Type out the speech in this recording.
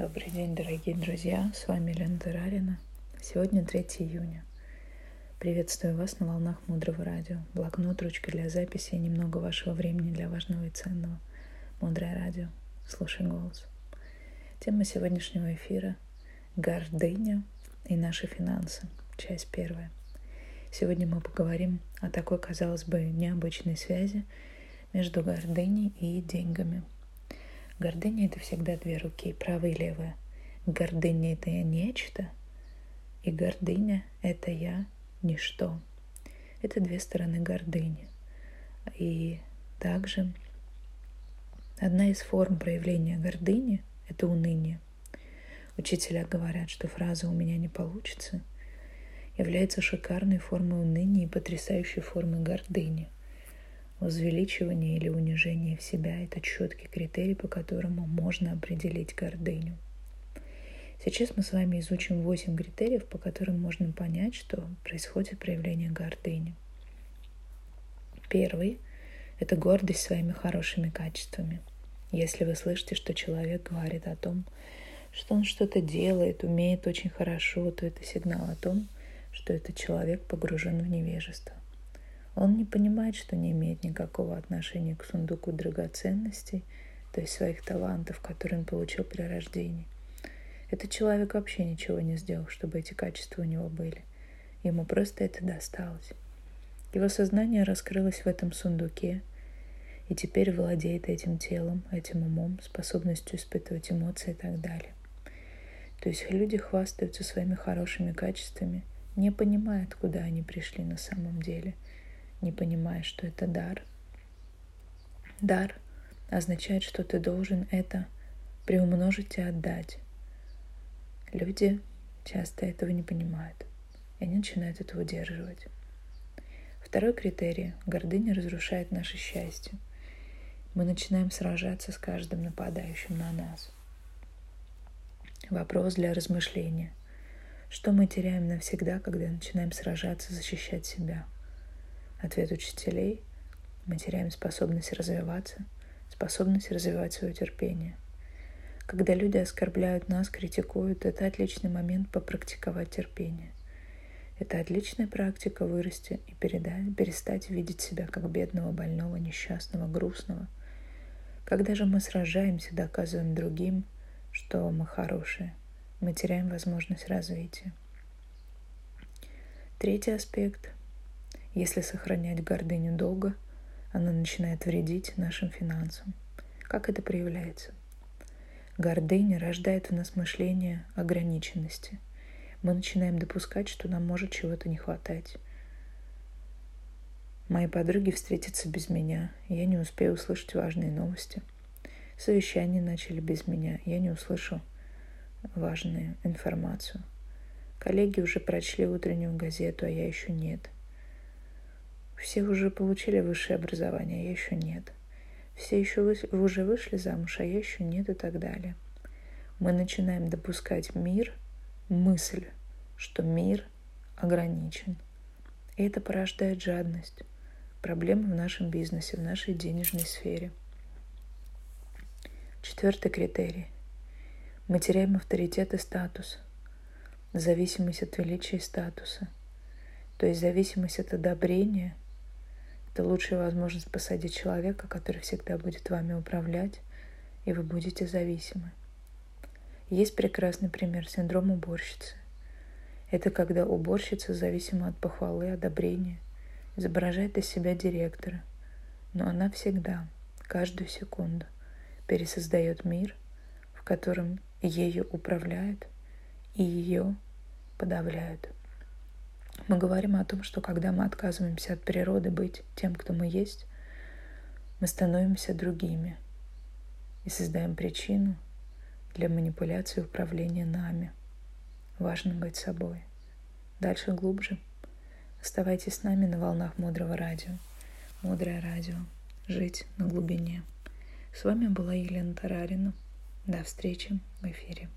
Добрый день, дорогие друзья! С вами Лена Тарарина. Сегодня 3 июня. Приветствую вас на волнах Мудрого Радио. Блокнот, ручка для записи и немного вашего времени для важного и ценного. Мудрое Радио. Слушай голос. Тема сегодняшнего эфира – гордыня и наши финансы. Часть первая. Сегодня мы поговорим о такой, казалось бы, необычной связи между гордыней и деньгами – Гордыня — это всегда две руки, правая и левая. Гордыня — это нечто, и гордыня — это я ничто. Это две стороны гордыни. И также одна из форм проявления гордыни — это уныние. Учителя говорят, что фраза «у меня не получится» является шикарной формой уныния и потрясающей формой гордыни — Возвеличивание или унижение в себя – это четкий критерий, по которому можно определить гордыню. Сейчас мы с вами изучим 8 критериев, по которым можно понять, что происходит проявление гордыни. Первый – это гордость своими хорошими качествами. Если вы слышите, что человек говорит о том, что он что-то делает, умеет очень хорошо, то это сигнал о том, что этот человек погружен в невежество. Он не понимает, что не имеет никакого отношения к сундуку драгоценностей, то есть своих талантов, которые он получил при рождении. Этот человек вообще ничего не сделал, чтобы эти качества у него были. Ему просто это досталось. Его сознание раскрылось в этом сундуке, и теперь владеет этим телом, этим умом, способностью испытывать эмоции и так далее. То есть люди хвастаются своими хорошими качествами, не понимая, откуда они пришли на самом деле – не понимая, что это дар. Дар означает, что ты должен это приумножить и отдать. Люди часто этого не понимают, и они начинают это удерживать. Второй критерий – гордыня разрушает наше счастье. Мы начинаем сражаться с каждым нападающим на нас. Вопрос для размышления. Что мы теряем навсегда, когда начинаем сражаться, защищать себя – ответ учителей, мы теряем способность развиваться, способность развивать свое терпение. Когда люди оскорбляют нас, критикуют, это отличный момент попрактиковать терпение. Это отличная практика вырасти и передать, перестать видеть себя как бедного, больного, несчастного, грустного. Когда же мы сражаемся, доказываем другим, что мы хорошие, мы теряем возможность развития. Третий аспект если сохранять гордыню долго, она начинает вредить нашим финансам. Как это проявляется? Гордыня рождает в нас мышление ограниченности. Мы начинаем допускать, что нам может чего-то не хватать. Мои подруги встретятся без меня, я не успею услышать важные новости. Совещания начали без меня, я не услышу важную информацию. Коллеги уже прочли утреннюю газету, а я еще нет – все уже получили высшее образование, а я еще нет. Все еще вы, уже вышли замуж, а я еще нет и так далее. Мы начинаем допускать мир, мысль, что мир ограничен. И это порождает жадность, проблемы в нашем бизнесе, в нашей денежной сфере. Четвертый критерий. Мы теряем авторитет и статус, зависимость от величия и статуса, то есть зависимость от одобрения – это лучшая возможность посадить человека, который всегда будет вами управлять, и вы будете зависимы. Есть прекрасный пример синдром уборщицы. Это когда уборщица зависима от похвалы, одобрения, изображает из себя директора, но она всегда, каждую секунду, пересоздает мир, в котором ею управляют и ее подавляют. Мы говорим о том, что когда мы отказываемся от природы быть тем, кто мы есть, мы становимся другими и создаем причину для манипуляции и управления нами. Важно быть собой. Дальше глубже. Оставайтесь с нами на волнах Мудрого Радио. Мудрое Радио. Жить на глубине. С вами была Елена Тарарина. До встречи в эфире.